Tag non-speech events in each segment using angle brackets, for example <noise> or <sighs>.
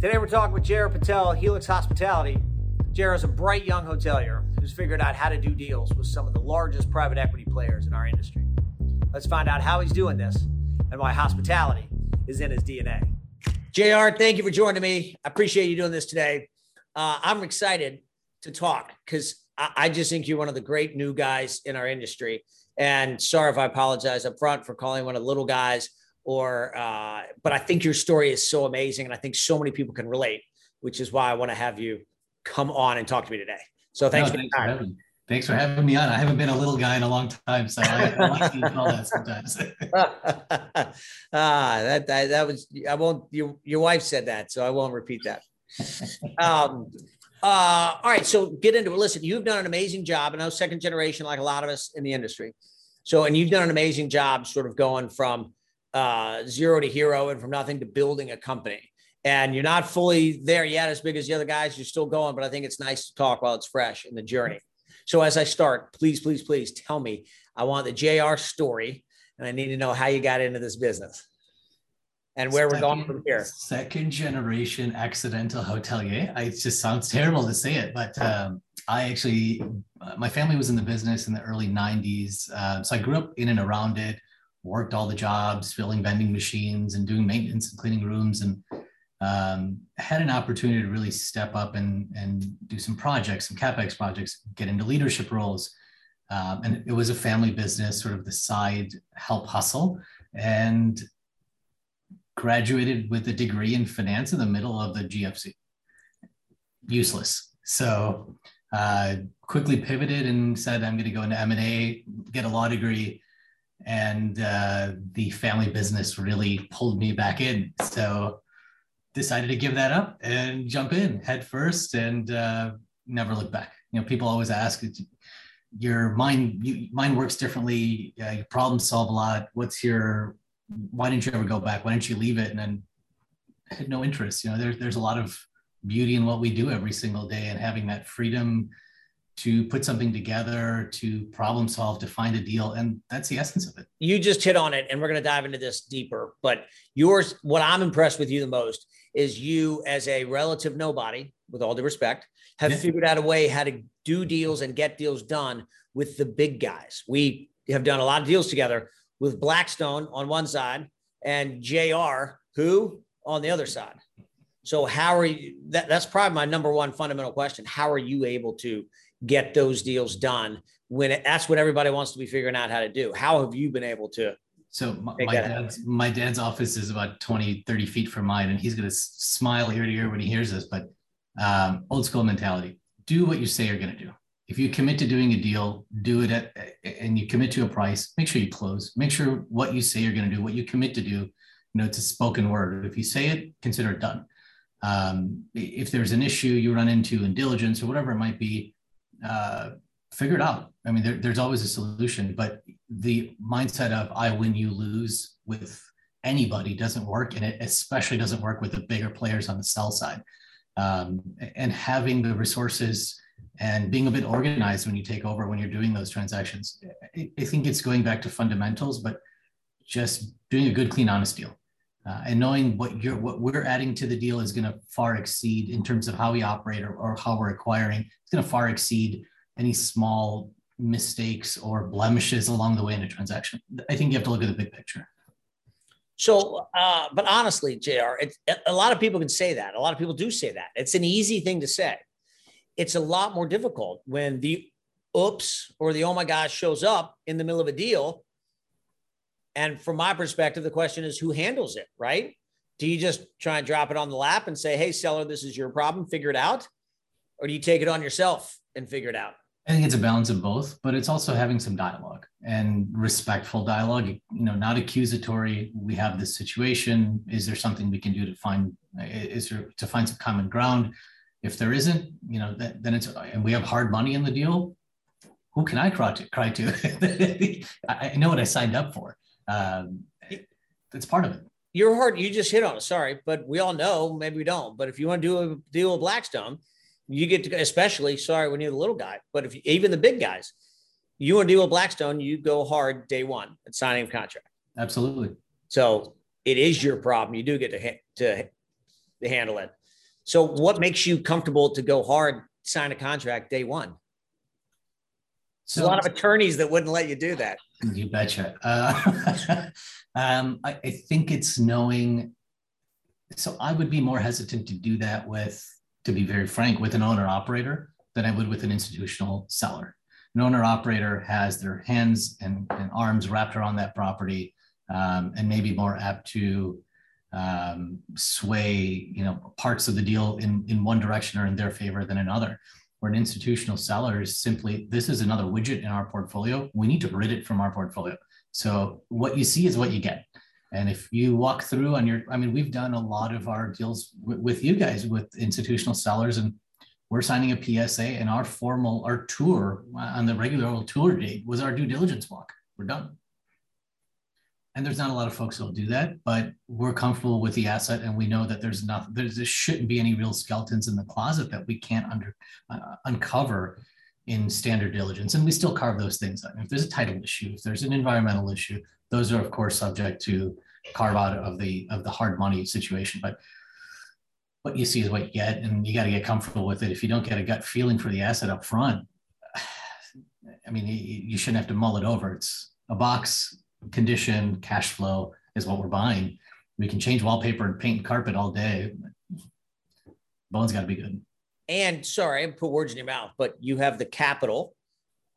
Today we're talking with Jared Patel, Helix Hospitality. Jared is a bright young hotelier who's figured out how to do deals with some of the largest private equity players in our industry. Let's find out how he's doing this and why hospitality is in his DNA. JR, thank you for joining me. I appreciate you doing this today. Uh, I'm excited to talk because I, I just think you're one of the great new guys in our industry. And sorry if I apologize up front for calling one of the little guys or uh, but I think your story is so amazing, and I think so many people can relate, which is why I want to have you come on and talk to me today. So thanks, no, for having me. Thanks for having me on. I haven't been a little guy in a long time, so I, I like to call that sometimes. <laughs> ah, that, that that was I won't. Your your wife said that, so I won't repeat that. um, uh, all right, so get into it. Listen, you've done an amazing job. And I know second generation, like a lot of us in the industry. So, and you've done an amazing job, sort of going from uh, zero to hero and from nothing to building a company. And you're not fully there yet, as big as the other guys. You're still going, but I think it's nice to talk while it's fresh in the journey. So as I start, please, please, please tell me. I want the JR story, and I need to know how you got into this business and where we we're going from here. Second generation accidental hotelier. It just sounds terrible to say it, but um, I actually, my family was in the business in the early 90s. Uh, so I grew up in and around it worked all the jobs, filling vending machines and doing maintenance and cleaning rooms, and um, had an opportunity to really step up and and do some projects, some capex projects, get into leadership roles. Um, and it was a family business, sort of the side help hustle, and graduated with a degree in finance in the middle of the GFC. Useless. So uh, quickly pivoted and said, I'm going to go into M&A, get a law degree, and uh, the family business really pulled me back in. So decided to give that up and jump in head first and uh, never look back. You know, people always ask, your mind you, mind works differently. Uh, you problem solve a lot. What's your why didn't you ever go back? Why didn't you leave it? And then I had no interest. You know, there's there's a lot of beauty in what we do every single day, and having that freedom to put something together, to problem solve, to find a deal. And that's the essence of it. You just hit on it, and we're going to dive into this deeper. But yours, what I'm impressed with you the most is you, as a relative nobody, with all due respect, have yeah. figured out a way how to do deals and get deals done with the big guys. We have done a lot of deals together with Blackstone on one side and JR, who on the other side. So how are you? That, that's probably my number one fundamental question. How are you able to get those deals done when it, that's what everybody wants to be figuring out how to do. How have you been able to? So my, my dad's happen? my dad's office is about 20, 30 feet from mine, and he's going to smile ear to ear when he hears this. But um, old school mentality: do what you say you're going to do. If you commit to doing a deal, do it at, and you commit to a price. Make sure you close. Make sure what you say you're going to do, what you commit to do. You know, it's a spoken word. If you say it, consider it done. Um, if there's an issue you run into in diligence or whatever it might be, uh, figure it out. I mean, there, there's always a solution, but the mindset of I win, you lose with anybody doesn't work, and it especially doesn't work with the bigger players on the sell side. Um, and having the resources and being a bit organized when you take over when you're doing those transactions, I, I think it's going back to fundamentals, but just doing a good, clean, honest deal. Uh, and knowing what you're what we're adding to the deal is going to far exceed in terms of how we operate or, or how we're acquiring. It's going to far exceed any small mistakes or blemishes along the way in a transaction. I think you have to look at the big picture. So uh, but honestly jr it's, a lot of people can say that. A lot of people do say that. It's an easy thing to say. It's a lot more difficult when the oops or the oh my gosh shows up in the middle of a deal and from my perspective, the question is who handles it, right? Do you just try and drop it on the lap and say, hey, seller, this is your problem, figure it out? Or do you take it on yourself and figure it out? I think it's a balance of both, but it's also having some dialogue and respectful dialogue. You know, not accusatory. We have this situation. Is there something we can do to find? Is there to find some common ground? If there isn't, you know, then it's and we have hard money in the deal. Who can I cry to? Cry to? <laughs> I know what I signed up for um, it's part of it. You're hard. You just hit on it. Sorry, but we all know. Maybe we don't. But if you want to do a deal with Blackstone, you get to, especially sorry when you're the little guy. But if even the big guys, you want to deal with Blackstone, you go hard day one at signing a contract. Absolutely. So it is your problem. You do get to to, to handle it. So, what makes you comfortable to go hard, sign a contract day one? So, a lot of attorneys that wouldn't let you do that. You betcha. Uh, <laughs> um, I, I think it's knowing. So, I would be more hesitant to do that with, to be very frank, with an owner operator than I would with an institutional seller. An owner operator has their hands and, and arms wrapped around that property um, and maybe more apt to um, sway you know parts of the deal in in one direction or in their favor than another where an institutional seller is simply this is another widget in our portfolio. We need to rid it from our portfolio. So what you see is what you get. And if you walk through on your i mean we've done a lot of our deals w- with you guys with institutional sellers and we're signing a psa and our formal our tour on the regular old tour date was our due diligence walk. We're done and there's not a lot of folks that'll do that, but we're comfortable with the asset, and we know that there's nothing. There's, there shouldn't be any real skeletons in the closet that we can't under uh, uncover in standard diligence, and we still carve those things out. If there's a title issue, if there's an environmental issue, those are of course subject to carve out of the of the hard money situation. But what you see is what you get, and you got to get comfortable with it. If you don't get a gut feeling for the asset up front, <sighs> I mean, you, you shouldn't have to mull it over. It's a box condition, cash flow is what we're buying. We can change wallpaper and paint and carpet all day. Bones got to be good. And sorry, I put words in your mouth, but you have the capital,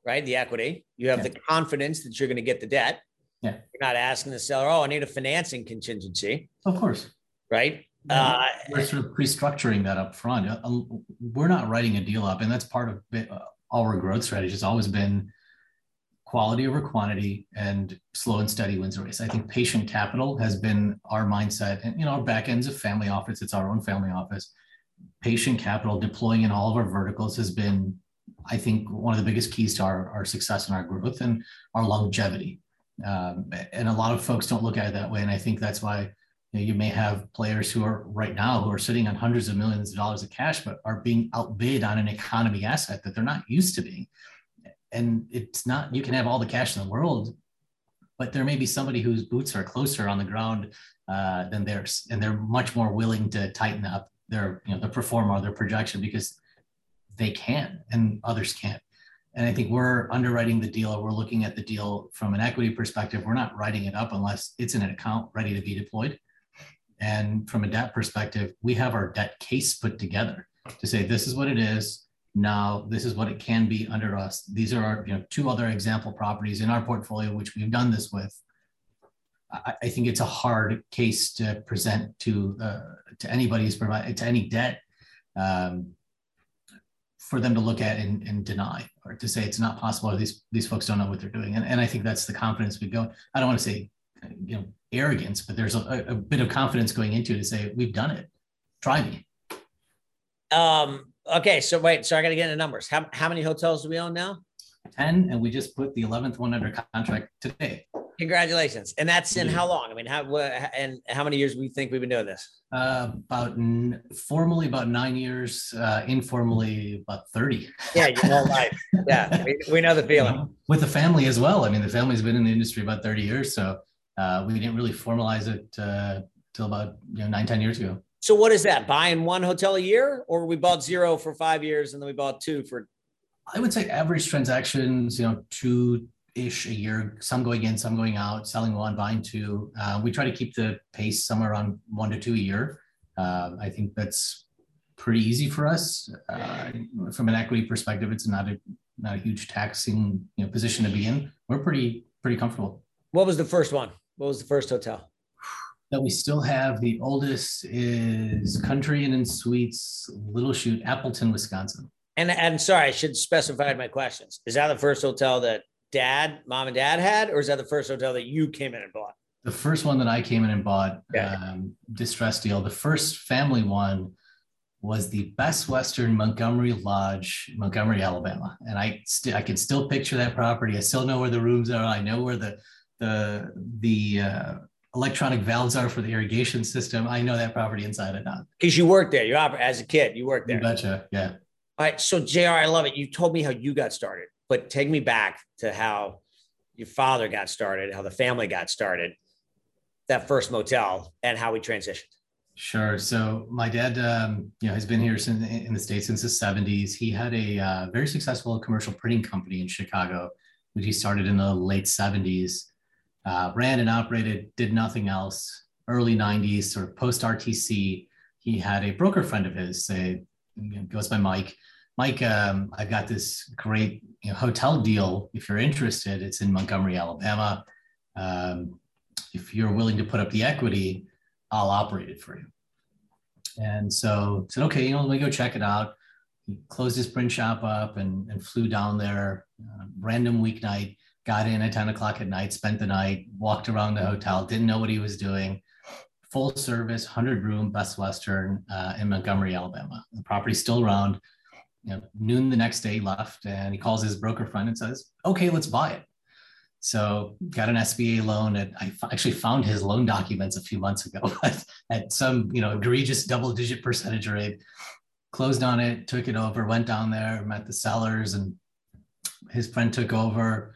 right? The equity. You have yeah. the confidence that you're going to get the debt. Yeah. You're not asking the seller, oh, I need a financing contingency. Of course. Right. Uh, we're sort of pre-structuring that up front. Uh, we're not writing a deal up, and that's part of it, uh, our growth strategy. Has always been quality over quantity and slow and steady wins the race. I think patient capital has been our mindset and you know our back ends of family office, it's our own family office. Patient capital deploying in all of our verticals has been, I think, one of the biggest keys to our, our success and our growth and our longevity. Um, and a lot of folks don't look at it that way. And I think that's why you, know, you may have players who are right now who are sitting on hundreds of millions of dollars of cash, but are being outbid on an economy asset that they're not used to being and it's not you can have all the cash in the world but there may be somebody whose boots are closer on the ground uh, than theirs and they're much more willing to tighten up their you know the pro forma or their projection because they can and others can't. And i think we're underwriting the deal we're looking at the deal from an equity perspective we're not writing it up unless it's in an account ready to be deployed. And from a debt perspective we have our debt case put together to say this is what it is now this is what it can be under us. These are our you know two other example properties in our portfolio which we've done this with. I, I think it's a hard case to present to uh, to anybody who's provide to any debt um, for them to look at and, and, deny or to say it's not possible or these these folks don't know what they're doing. And, and I think that's the confidence we go. I don't want to say you know arrogance, but there's a, a bit of confidence going into it to say we've done it. Try me. Um, Okay, so wait, so I got to get into numbers. How, how many hotels do we own now? 10, and we just put the 11th one under contract today. Congratulations. And that's in how long? I mean, how, and how many years we think we've been doing this? Uh, about n- formally about nine years, uh, informally about 30. Yeah, your whole life. <laughs> Yeah, we, we know the feeling. With the family as well. I mean, the family's been in the industry about 30 years. So uh, we didn't really formalize it uh, till about you know, nine, 10 years ago. So what is that? Buying one hotel a year, or we bought zero for five years and then we bought two for? I would say average transactions, you know, two ish a year. Some going in, some going out. Selling one, buying two. Uh, we try to keep the pace somewhere around one to two a year. Uh, I think that's pretty easy for us. Uh, from an equity perspective, it's not a not a huge taxing you know position to be in. We're pretty pretty comfortable. What was the first one? What was the first hotel? That we still have. The oldest is Country Inn and Suites, Little Chute, Appleton, Wisconsin. And and sorry, I should specify my questions. Is that the first hotel that dad, mom, and dad had, or is that the first hotel that you came in and bought? The first one that I came in and bought, yeah. um, distress deal. The first family one was the Best Western Montgomery Lodge, Montgomery, Alabama, and I st- I can still picture that property. I still know where the rooms are. I know where the the the uh, electronic valves are for the irrigation system. I know that property inside and out. Because you worked there. You operate as a kid, you worked there. You betcha. Yeah. All right. So JR, I love it. You told me how you got started, but take me back to how your father got started, how the family got started, that first motel, and how we transitioned. Sure. So my dad, um, you know, has been here since, in the states since the '70s. He had a uh, very successful commercial printing company in Chicago, which he started in the late '70s. Uh, ran and operated, did nothing else. Early '90s, sort of post RTC, he had a broker friend of his say, goes by Mike. Mike, um, I've got this great you know, hotel deal. If you're interested, it's in Montgomery, Alabama. Um, if you're willing to put up the equity, I'll operate it for you. And so said, okay, you know, let me go check it out. He closed his print shop up and, and flew down there, uh, random weeknight, got in at 10 o'clock at night, spent the night, walked around the hotel, didn't know what he was doing. Full service, 100 room Best Western uh, in Montgomery, Alabama. The property's still around. You know, noon the next day left, and he calls his broker friend and says, "Okay, let's buy it." So got an SBA loan. And I actually found his loan documents a few months ago <laughs> at some you know egregious double digit percentage rate. Closed on it, took it over, went down there, met the sellers, and his friend took over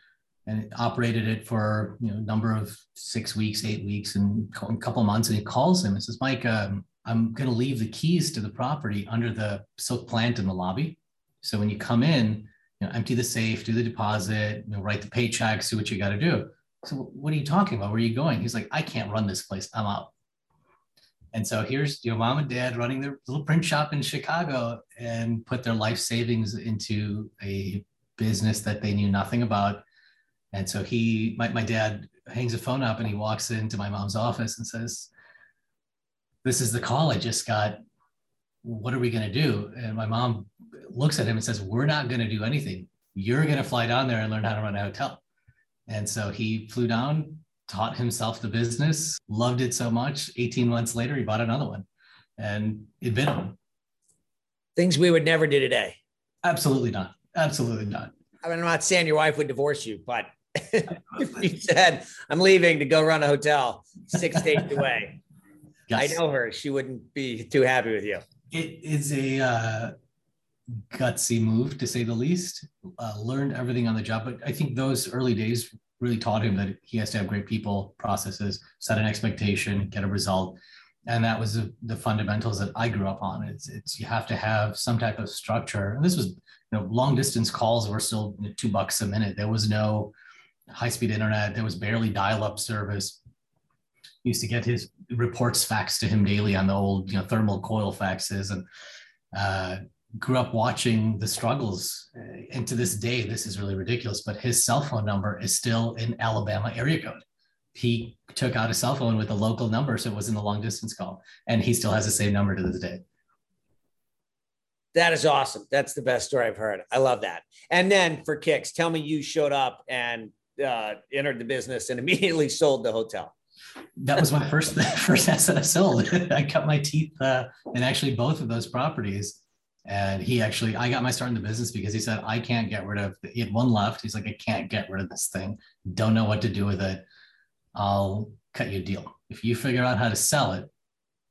and operated it for you know a number of six weeks, eight weeks, and a couple months. And he calls him and says, "Mike, um, I'm going to leave the keys to the property under the silk plant in the lobby. So when you come in." you know, empty the safe, do the deposit, you know, write the paychecks, do what you got to do. So what are you talking about? Where are you going? He's like, I can't run this place. I'm out. And so here's your mom and dad running their little print shop in Chicago and put their life savings into a business that they knew nothing about. And so he, my, my dad hangs a phone up and he walks into my mom's office and says, this is the call I just got. What are we going to do? And my mom looks at him and says, We're not going to do anything. You're going to fly down there and learn how to run a hotel. And so he flew down, taught himself the business, loved it so much. 18 months later, he bought another one and it bit him. Things we would never do today. Absolutely not. Absolutely not. I mean, I'm not saying your wife would divorce you, but <laughs> if you said, I'm leaving to go run a hotel six states away, <laughs> yes. I know her. She wouldn't be too happy with you. It is a, uh, gutsy move to say the least. Uh, learned everything on the job, but I think those early days really taught him that he has to have great people, processes, set an expectation, get a result, and that was the, the fundamentals that I grew up on. It's it's you have to have some type of structure. And this was you know long distance calls were still two bucks a minute. There was no high speed internet. There was barely dial up service. He used to get his reports faxed to him daily on the old you know thermal coil faxes and. Uh, grew up watching the struggles and to this day this is really ridiculous but his cell phone number is still in alabama area code he took out a cell phone with a local number so it wasn't a long distance call and he still has the same number to this day that is awesome that's the best story i've heard i love that and then for kicks tell me you showed up and uh, entered the business and <laughs> immediately sold the hotel that was my first <laughs> first asset I sold. <laughs> I cut my teeth uh, in actually both of those properties and he actually, I got my start in the business because he said, I can't get rid of, he had one left. He's like, I can't get rid of this thing. Don't know what to do with it. I'll cut you a deal. If you figure out how to sell it,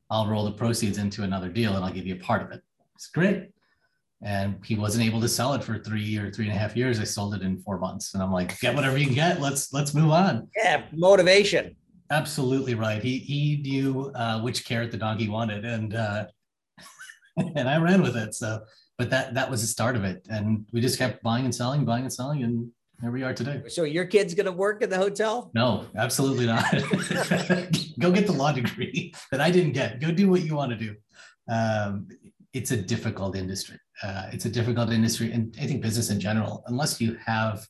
I'll roll the proceeds into another deal and I'll give you a part of it. It's great. And he wasn't able to sell it for three or three and a half years. I sold it in four months. And I'm like, get whatever you can get. Let's let's move on. Yeah, motivation. Absolutely right. He he knew uh, which carrot the donkey wanted, and uh, <laughs> and I ran with it. So, but that that was the start of it, and we just kept buying and selling, buying and selling, and here we are today. So your kid's gonna work at the hotel? No, absolutely not. <laughs> Go get the law degree <laughs> that I didn't get. Go do what you want to do. Um, it's a difficult industry. Uh, it's a difficult industry, and I think business in general, unless you have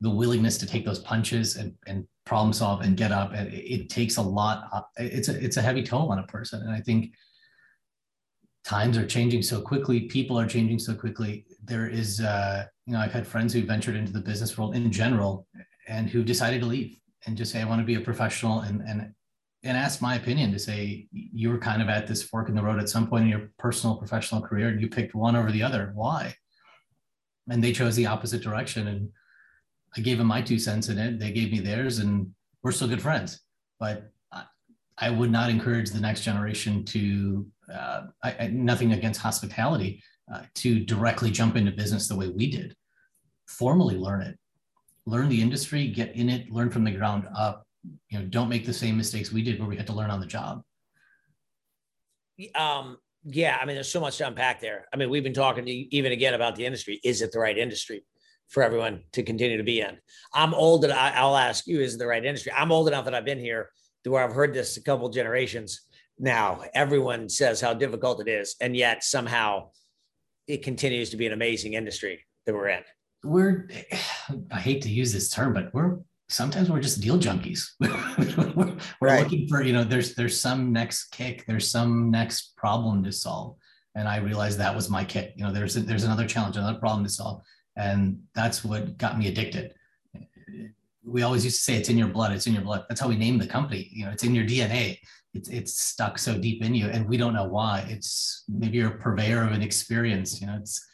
the willingness to take those punches and, and problem solve and get up, it, it takes a lot. It's a it's a heavy toll on a person, and I think times are changing so quickly people are changing so quickly there is uh, you know i've had friends who ventured into the business world in general and who decided to leave and just say i want to be a professional and and and ask my opinion to say you were kind of at this fork in the road at some point in your personal professional career and you picked one over the other. Why? And they chose the opposite direction and i gave them my two cents in it. They gave me theirs and we're still good friends. But I would not encourage the next generation to uh, I, I, nothing against hospitality uh, to directly jump into business the way we did. Formally learn it, learn the industry, get in it, learn from the ground up. You know, don't make the same mistakes we did where we had to learn on the job. um, yeah, I mean, there's so much to unpack there. I mean, we've been talking even again about the industry. Is it the right industry for everyone to continue to be in? I'm old and I, will ask you, is it the right industry? I'm old enough that I've been here to where I've heard this a couple generations now. Everyone says how difficult it is, and yet somehow it continues to be an amazing industry that we're in. We're, <sighs> I hate to use this term, but we're sometimes we're just deal junkies. <laughs> we're, right. looking for, you know, there's there's some next kick, there's some next problem to solve. And I realized that was my kick. You know, there's a, there's another challenge, another problem to solve. And that's what got me addicted. We always used to say it's in your blood, it's in your blood. That's how we named the company. You know, it's in your DNA. It's it's stuck so deep in you, and we don't know why. It's maybe you're a purveyor of an experience. You know, it's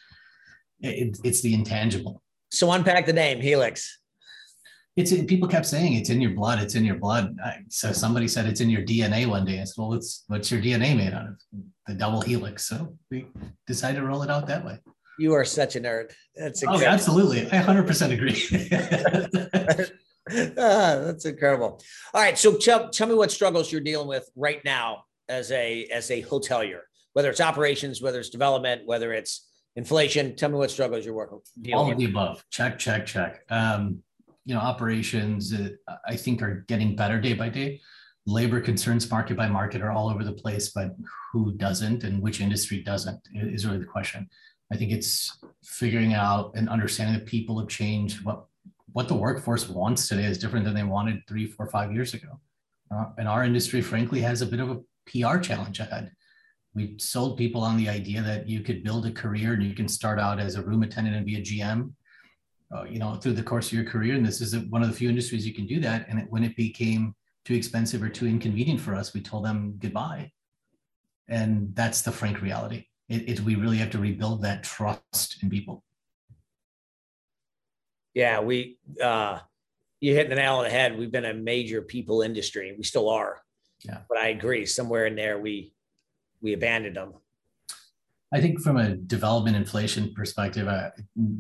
it, it's the intangible. So unpack the name Helix it's in, people kept saying it's in your blood it's in your blood. I, so somebody said it's in your dna one day. I said well it's what's your dna made out of? The double helix. So we decided to roll it out that way. You are such a nerd. That's oh, incredible. oh absolutely. I 100% agree. <laughs> Ah, that's incredible. All right so tell, tell me what struggles you're dealing with right now as a as a hotelier whether it's operations whether it's development whether it's inflation. Tell me what struggles you're working all of the above. Check check check. Um, you know operations uh, i think are getting better day by day. Labor concerns market by market are all over the place but who doesn't and which industry doesn't is really the question. I think it's figuring out and understanding that people have changed what what the workforce wants today is different than they wanted three four five years ago. Uh, and our industry frankly has a bit of a pr challenge ahead. We sold people on the idea that you could build a career and you can start out as a room attendant and be a gm uh, you know, through the course of your career. And this is one of the few industries you can do that. And it, when it became too expensive or too inconvenient for us, we told them goodbye. And that's the frank reality. It, it, we really have to rebuild that trust in people. Yeah, we uh, you hit the nail on the head. We've been a major people industry. We still are. Yeah. But I agree. Somewhere in there, we we abandoned them. I think from a development inflation perspective, uh,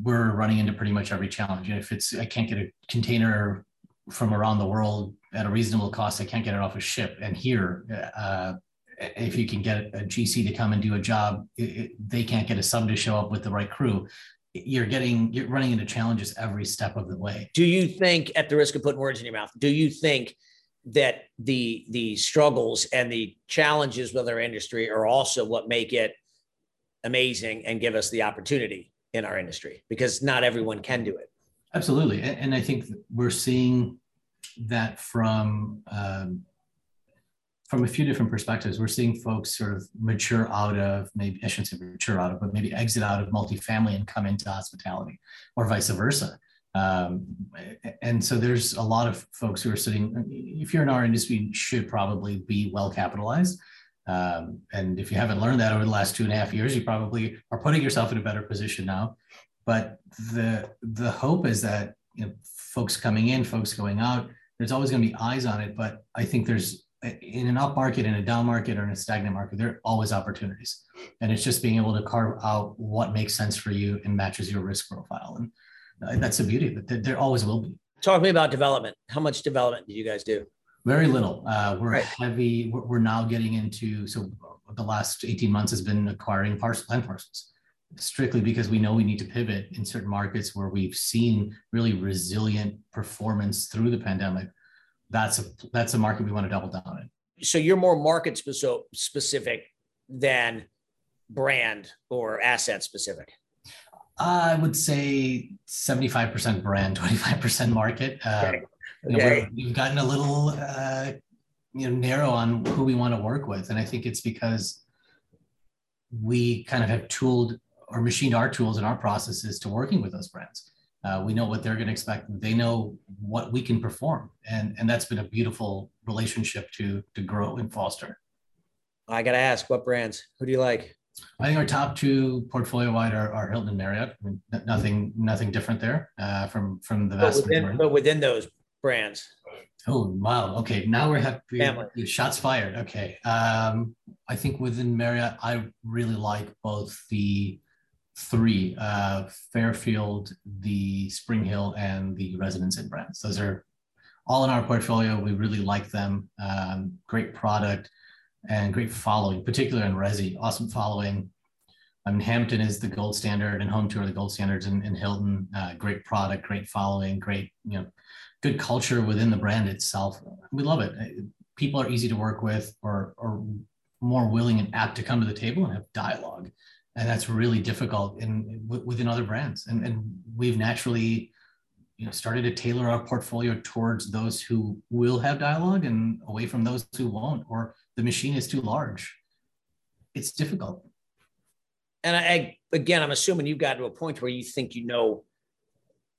we're running into pretty much every challenge. If it's I can't get a container from around the world at a reasonable cost, I can't get it off a ship. And here, uh, if you can get a GC to come and do a job, it, it, they can't get a sub to show up with the right crew. You're getting you're running into challenges every step of the way. Do you think, at the risk of putting words in your mouth, do you think that the the struggles and the challenges with our industry are also what make it amazing and give us the opportunity in our industry because not everyone can do it. Absolutely. And I think we're seeing that from um, from a few different perspectives. We're seeing folks sort of mature out of maybe I shouldn't say mature out of, but maybe exit out of multifamily and come into hospitality, or vice versa. Um, and so there's a lot of folks who are sitting. If you're in our industry, you should probably be well capitalized. Um, and if you haven't learned that over the last two and a half years, you probably are putting yourself in a better position now. But the the hope is that you know, folks coming in, folks going out, there's always going to be eyes on it. But I think there's in an up market, in a down market, or in a stagnant market, there are always opportunities. And it's just being able to carve out what makes sense for you and matches your risk profile. And uh, that's the beauty it. There always will be. Talk to me about development. How much development do you guys do? Very little. Uh, we're right. heavy. We're, we're, now getting into so the last 18 months has been acquiring parcel land parcels strictly because we know we need to pivot in certain markets where we've seen really resilient performance through the pandemic. That's a that's a market we want to double down in. So you're more market specific than brand or asset specific. I would say 75% brand, 25% market. Uh, okay. Know, we've gotten a little uh, you know narrow on who we want to work with, and I think it's because we kind of have tooled or machined our tools and our processes to working with those brands. Uh, we know what they're going to expect. They know what we can perform, and and that's been a beautiful relationship to to grow and foster. I got to ask, what brands? Who do you like? I think our top two portfolio wide are, are Hilton and Marriott. I mean, nothing nothing different there uh, from from the vast but within, majority. But within those, brands? Oh wow! Okay, now we're happy. Shots fired. Okay, um, I think within Marriott, I really like both the three uh, Fairfield, the Spring Hill, and the Residence Inn brands. Those are all in our portfolio. We really like them. Um, great product, and great following, particularly in Resi. Awesome following. I mean, Hampton is the gold standard, and Home2 the gold standards in, in Hilton. Uh, great product, great following, great you know, good culture within the brand itself. We love it. People are easy to work with, or or more willing and apt to come to the table and have dialogue, and that's really difficult in within other brands. And and we've naturally you know started to tailor our portfolio towards those who will have dialogue and away from those who won't or the machine is too large it's difficult and I, again i'm assuming you've got to a point where you think you know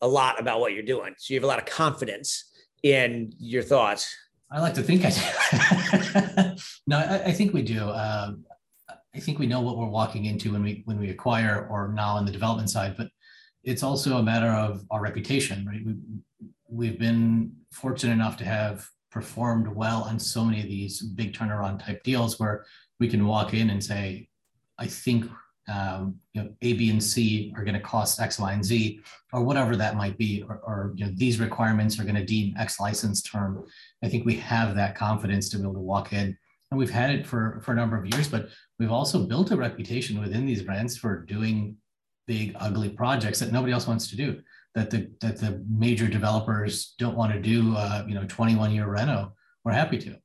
a lot about what you're doing. So you have a lot of confidence in your thoughts. I like to think i do. <laughs> No I, I, think we do. Um, i think we know what we're walking into when we when we acquire or now on the development side but it's also a matter of our reputation, right? We, we've been fortunate enough to have performed well on so many of these big turnaround type deals where we can walk in and say, I think um, you know, A, B, and C are going to cost X, Y, and Z, or whatever that might be, or, or you know, these requirements are going to deem X license term. I think we have that confidence to be able to walk in, and we've had it for for a number of years. But we've also built a reputation within these brands for doing big ugly projects that nobody else wants to do that the that the major developers don't want to do uh, you know 21 year reno we're happy to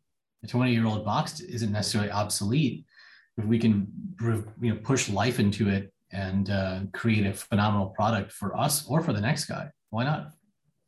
a 20 year old box isn't necessarily obsolete if we can you know push life into it and uh, create a phenomenal product for us or for the next guy why not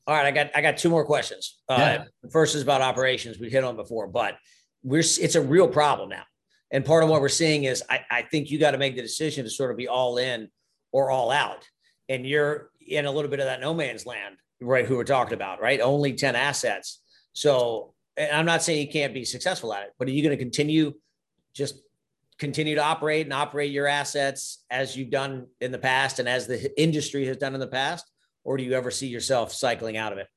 all right i got i got two more questions uh, yeah. the first is about operations we hit on before but we're it's a real problem now and part of what we're seeing is i, I think you got to make the decision to sort of be all in or all out. And you're in a little bit of that no man's land, right? Who we're talking about, right? Only 10 assets. So I'm not saying you can't be successful at it, but are you going to continue just continue to operate and operate your assets as you've done in the past and as the industry has done in the past? Or do you ever see yourself cycling out of it?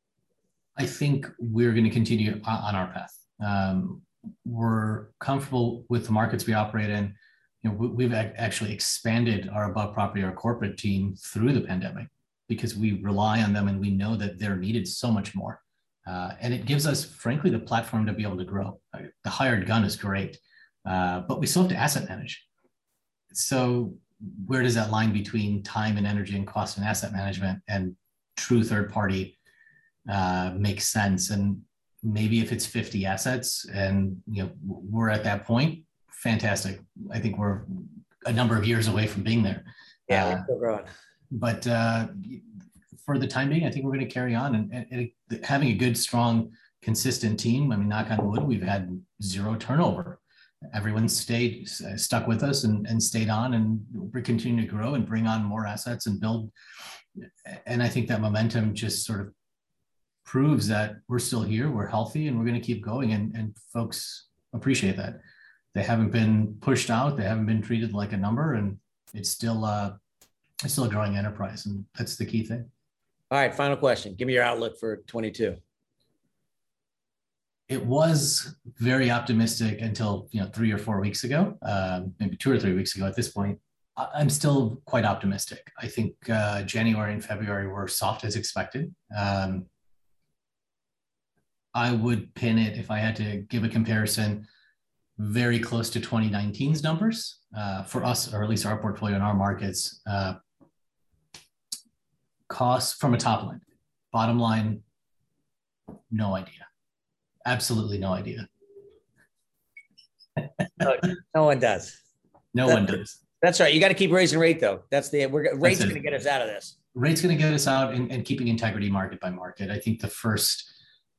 I think we're going to continue on our path. Um, we're comfortable with the markets we operate in you know, we've actually expanded our above property, our corporate team through the pandemic because we rely on them and we know that they're needed so much more. Uh, and it gives us, frankly, the platform to be able to grow. Uh, the hired gun is great, uh, but we still have to asset manage. So, where does that line between time and energy and cost and asset management and true third party uh, make sense? And maybe if it's 50 assets and you know we're at that point, fantastic. I think we're a number of years away from being there. Yeah, uh, still growing. But uh, for the time being, I think we're going to carry on and, and, and, having a good, strong, consistent team. I mean, knock on wood, we've had zero turnover. Everyone stayed stuck with us and, and stayed on, and we continue to grow and bring on more assets and build. And I think that momentum just sort of proves that we're still here, we're healthy, and we're going to keep going. And, and folks appreciate that they haven't been pushed out. They haven't been treated like a number, and it's still uh, it's still a growing enterprise, and that's the key thing. All right, final question. Give me your outlook for 22. It was very optimistic until you know three or four weeks ago, uh, maybe two or three weeks ago. At this point, I'm still quite optimistic. I think uh, January and February were soft as expected. Um, I would pin it if I had to give a comparison very close to 2019's numbers uh, for us, or at least our portfolio in our markets. Uh, costs from a top line, bottom line, no idea. Absolutely no idea. no, <laughs> no one does. No one does. That's right. You got to keep raising rate though. That's the we're rate's going to get us out of this. Rate's going to get us out and, and keeping integrity market by market. I think the first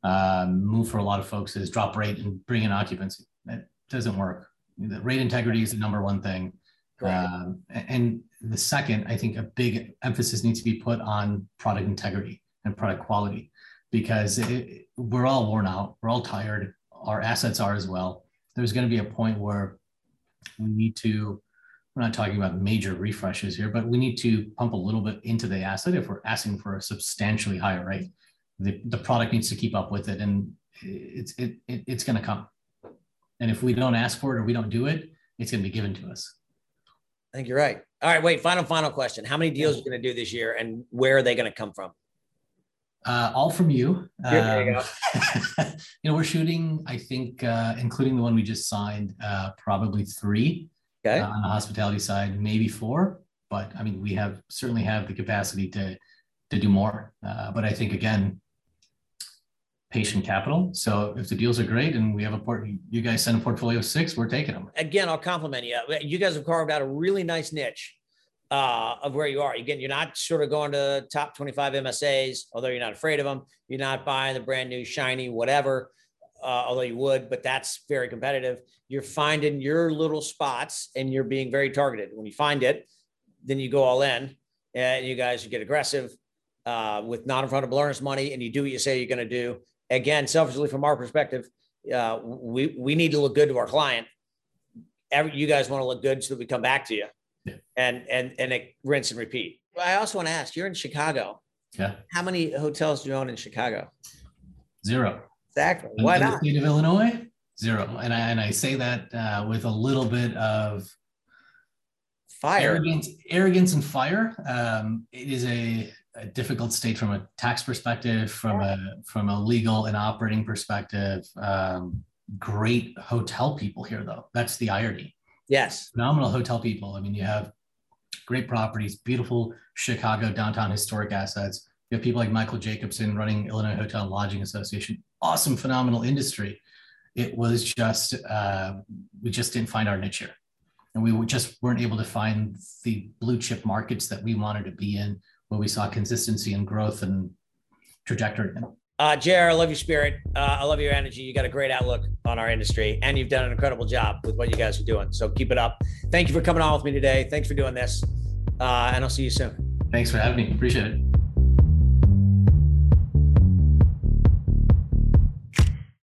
um, move for a lot of folks is drop rate and bring in occupancy That doesn't work. The rate integrity is the number one thing. Um, and the second, I think a big emphasis needs to be put on product integrity and product quality because it, we're all worn out, we're all tired, our assets are as well. There's going to be a point where we need to, we're not talking about major refreshes here, but we need to pump a little bit into the asset if we're asking for a substantially higher rate. The, the product needs to keep up with it and it's, it, it it's going to come. And if we don't ask for it or we don't do it, it's going to be given to us. I think you're right. All right, wait. Final, final question. How many deals are you going to do this year, and where are they going to come from? Uh, all from you. Um, <laughs> you know, we're shooting, I think, uh, including the one we just signed, uh, probably three okay. uh, on the hospitality side, maybe four. But I mean, we have certainly have the capacity to to do more. Uh, but I think again, patient capital. So if the deals are great and we have a port, you guys send a portfolio of six, we're taking them. Again, I'll compliment you. You guys have carved out a really nice niche uh, of where you are. Again, you're not sort of going to top 25 MSAs, although you're not afraid of them. You're not buying the brand new shiny whatever, uh, although you would, but that's very competitive. You're finding your little spots and you're being very targeted. When you find it, then you go all in and you guys get aggressive uh, with non-refundable earnest money and you do what you say you're going to do. Again, selfishly from our perspective, uh, we, we need to look good to our client. Every, you guys want to look good so that we come back to you and, and, and it rinse and repeat. I also want to ask, you're in Chicago. Yeah. How many hotels do you own in Chicago? Zero. Exactly. Why in not? The state of Illinois, zero. And I, and I say that uh, with a little bit of fire, arrogance, arrogance and fire. Um, it is a, a, difficult state from a tax perspective, from a from a legal and operating perspective. Um, great hotel people here, though. That's the irony. Yes. Phenomenal hotel people. I mean, you have great properties, beautiful Chicago downtown historic assets. You have people like Michael Jacobson running Illinois Hotel and Lodging Association. Awesome, phenomenal industry. It was just uh, we just didn't find our niche here, and we just weren't able to find the blue chip markets that we wanted to be in, where we saw consistency and growth and trajectory. Uh, JR, I love your spirit. Uh, I love your energy. You got a great outlook on our industry, and you've done an incredible job with what you guys are doing. So keep it up. Thank you for coming on with me today. Thanks for doing this, uh, and I'll see you soon. Thanks for having me. Appreciate it.